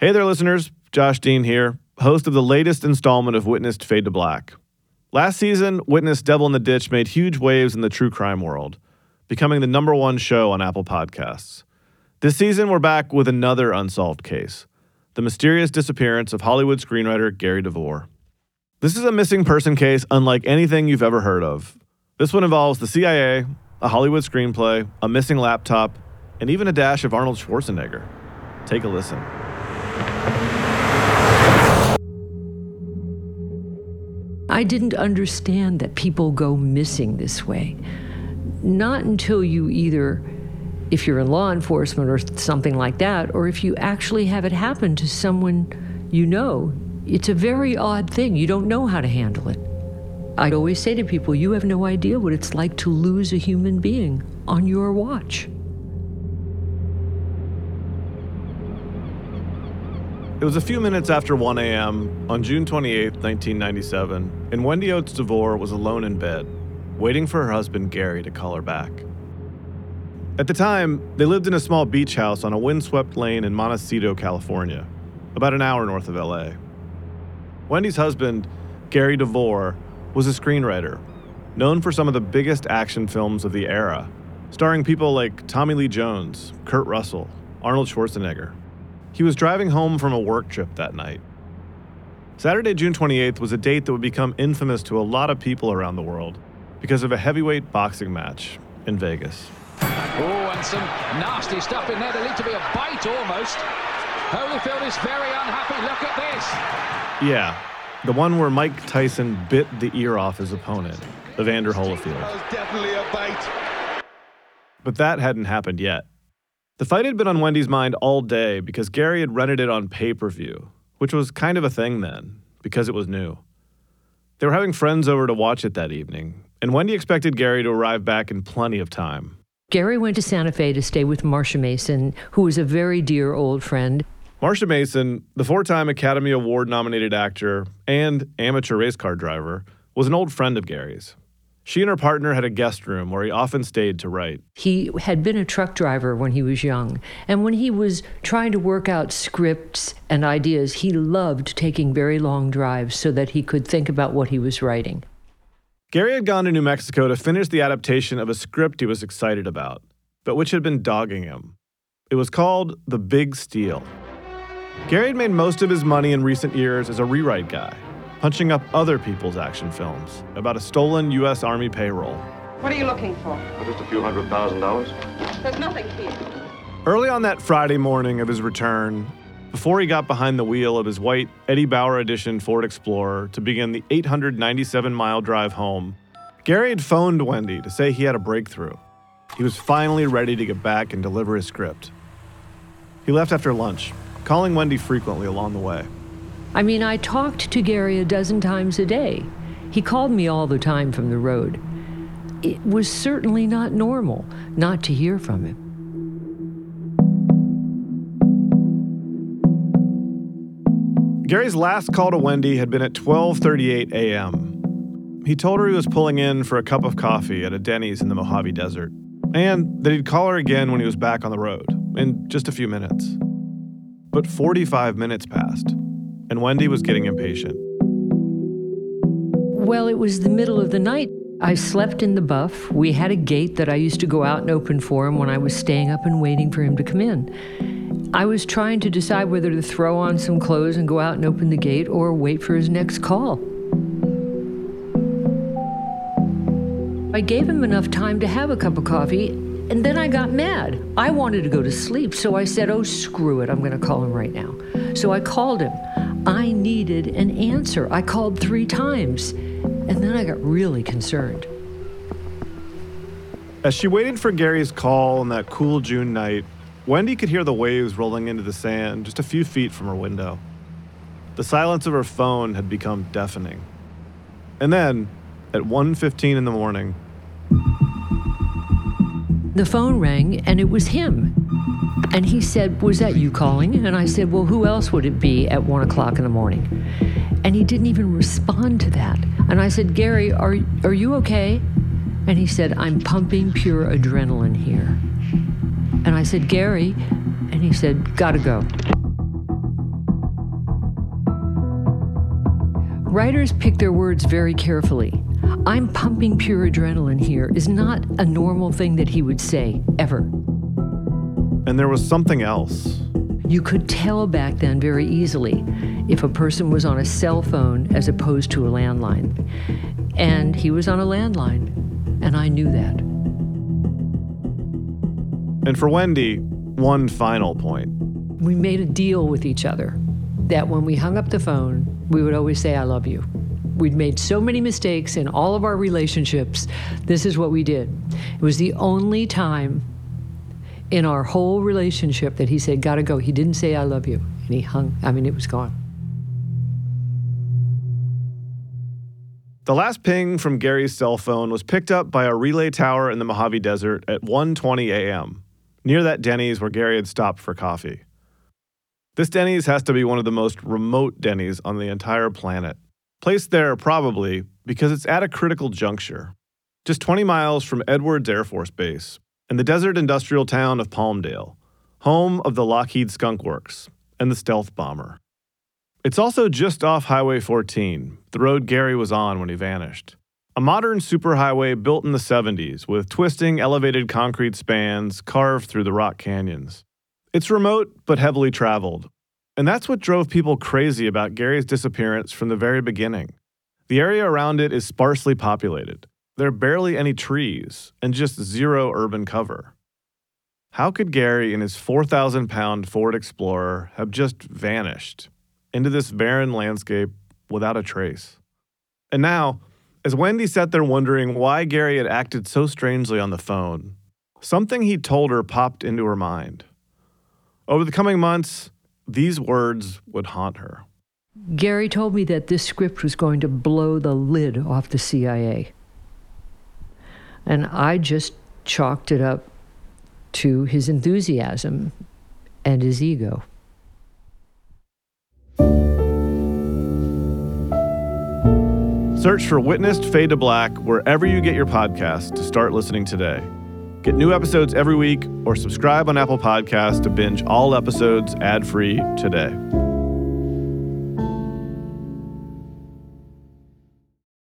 Hey there, listeners. Josh Dean here, host of the latest installment of Witnessed Fade to Black. Last season, Witness Devil in the Ditch made huge waves in the true crime world, becoming the number one show on Apple Podcasts. This season, we're back with another unsolved case the mysterious disappearance of Hollywood screenwriter Gary DeVore. This is a missing person case unlike anything you've ever heard of. This one involves the CIA, a Hollywood screenplay, a missing laptop, and even a dash of Arnold Schwarzenegger. Take a listen. I didn't understand that people go missing this way. Not until you either, if you're in law enforcement or something like that, or if you actually have it happen to someone you know. It's a very odd thing. You don't know how to handle it. I'd always say to people, you have no idea what it's like to lose a human being on your watch. It was a few minutes after 1 a.m. on June 28, 1997, and Wendy Oates DeVore was alone in bed, waiting for her husband Gary to call her back. At the time, they lived in a small beach house on a windswept lane in Montecito, California, about an hour north of LA. Wendy's husband, Gary DeVore, was a screenwriter, known for some of the biggest action films of the era, starring people like Tommy Lee Jones, Kurt Russell, Arnold Schwarzenegger. He was driving home from a work trip that night. Saturday, June 28th was a date that would become infamous to a lot of people around the world because of a heavyweight boxing match in Vegas. Oh, and some nasty stuff in there. There need to be a bite almost. Holyfield is very unhappy. Look at this. Yeah, the one where Mike Tyson bit the ear off his opponent, Evander Holyfield. That was definitely a bait. But that hadn't happened yet. The fight had been on Wendy's mind all day because Gary had rented it on pay per view, which was kind of a thing then, because it was new. They were having friends over to watch it that evening, and Wendy expected Gary to arrive back in plenty of time. Gary went to Santa Fe to stay with Marsha Mason, who was a very dear old friend. Marsha Mason, the four time Academy Award nominated actor and amateur race car driver, was an old friend of Gary's. She and her partner had a guest room where he often stayed to write. He had been a truck driver when he was young, and when he was trying to work out scripts and ideas, he loved taking very long drives so that he could think about what he was writing. Gary had gone to New Mexico to finish the adaptation of a script he was excited about, but which had been dogging him. It was called The Big Steal. Gary had made most of his money in recent years as a rewrite guy, punching up other people's action films about a stolen U.S. Army payroll. What are you looking for? Just a few hundred thousand dollars. There's nothing here. Early on that Friday morning of his return, before he got behind the wheel of his white Eddie Bauer edition Ford Explorer to begin the 897 mile drive home, Gary had phoned Wendy to say he had a breakthrough. He was finally ready to get back and deliver his script. He left after lunch, calling Wendy frequently along the way. I mean, I talked to Gary a dozen times a day. He called me all the time from the road. It was certainly not normal not to hear from him. Gary's last call to Wendy had been at 12:38 a.m. He told her he was pulling in for a cup of coffee at a Denny's in the Mojave Desert, and that he'd call her again when he was back on the road in just a few minutes. But 45 minutes passed, and Wendy was getting impatient. Well, it was the middle of the night. I slept in the buff. We had a gate that I used to go out and open for him when I was staying up and waiting for him to come in. I was trying to decide whether to throw on some clothes and go out and open the gate or wait for his next call. I gave him enough time to have a cup of coffee, and then I got mad. I wanted to go to sleep, so I said, Oh, screw it, I'm going to call him right now. So I called him. I needed an answer. I called three times, and then I got really concerned. As she waited for Gary's call on that cool June night, Wendy could hear the waves rolling into the sand just a few feet from her window. The silence of her phone had become deafening. And then, at 1:15 in the morning, The phone rang, and it was him. And he said, Was that you calling? And I said, Well, who else would it be at one o'clock in the morning? And he didn't even respond to that. And I said, Gary, are, are you okay? And he said, I'm pumping pure adrenaline here. And I said, Gary. And he said, Gotta go. Writers pick their words very carefully. I'm pumping pure adrenaline here is not a normal thing that he would say, ever. And there was something else. You could tell back then very easily if a person was on a cell phone as opposed to a landline. And he was on a landline, and I knew that. And for Wendy, one final point. We made a deal with each other that when we hung up the phone, we would always say, I love you. We'd made so many mistakes in all of our relationships. This is what we did. It was the only time in our whole relationship that he said, Gotta go. He didn't say, I love you. And he hung, I mean, it was gone. The last ping from Gary's cell phone was picked up by a relay tower in the Mojave Desert at 1:20 a.m., near that Denny's where Gary had stopped for coffee. This Denny's has to be one of the most remote Denny's on the entire planet. Placed there probably because it's at a critical juncture, just 20 miles from Edwards Air Force Base in the desert industrial town of Palmdale, home of the Lockheed Skunk Works and the stealth bomber. It's also just off Highway 14, the road Gary was on when he vanished. A modern superhighway built in the 70s with twisting elevated concrete spans carved through the rock canyons. It's remote but heavily traveled. And that's what drove people crazy about Gary's disappearance from the very beginning. The area around it is sparsely populated. There are barely any trees and just zero urban cover. How could Gary and his 4,000 pound Ford Explorer have just vanished into this barren landscape without a trace? And now, as Wendy sat there wondering why Gary had acted so strangely on the phone, something he told her popped into her mind. Over the coming months, these words would haunt her. Gary told me that this script was going to blow the lid off the CIA. And I just chalked it up to his enthusiasm and his ego. Search for Witnessed Fade to Black wherever you get your podcasts to start listening today. Get new episodes every week or subscribe on Apple Podcasts to binge all episodes ad free today.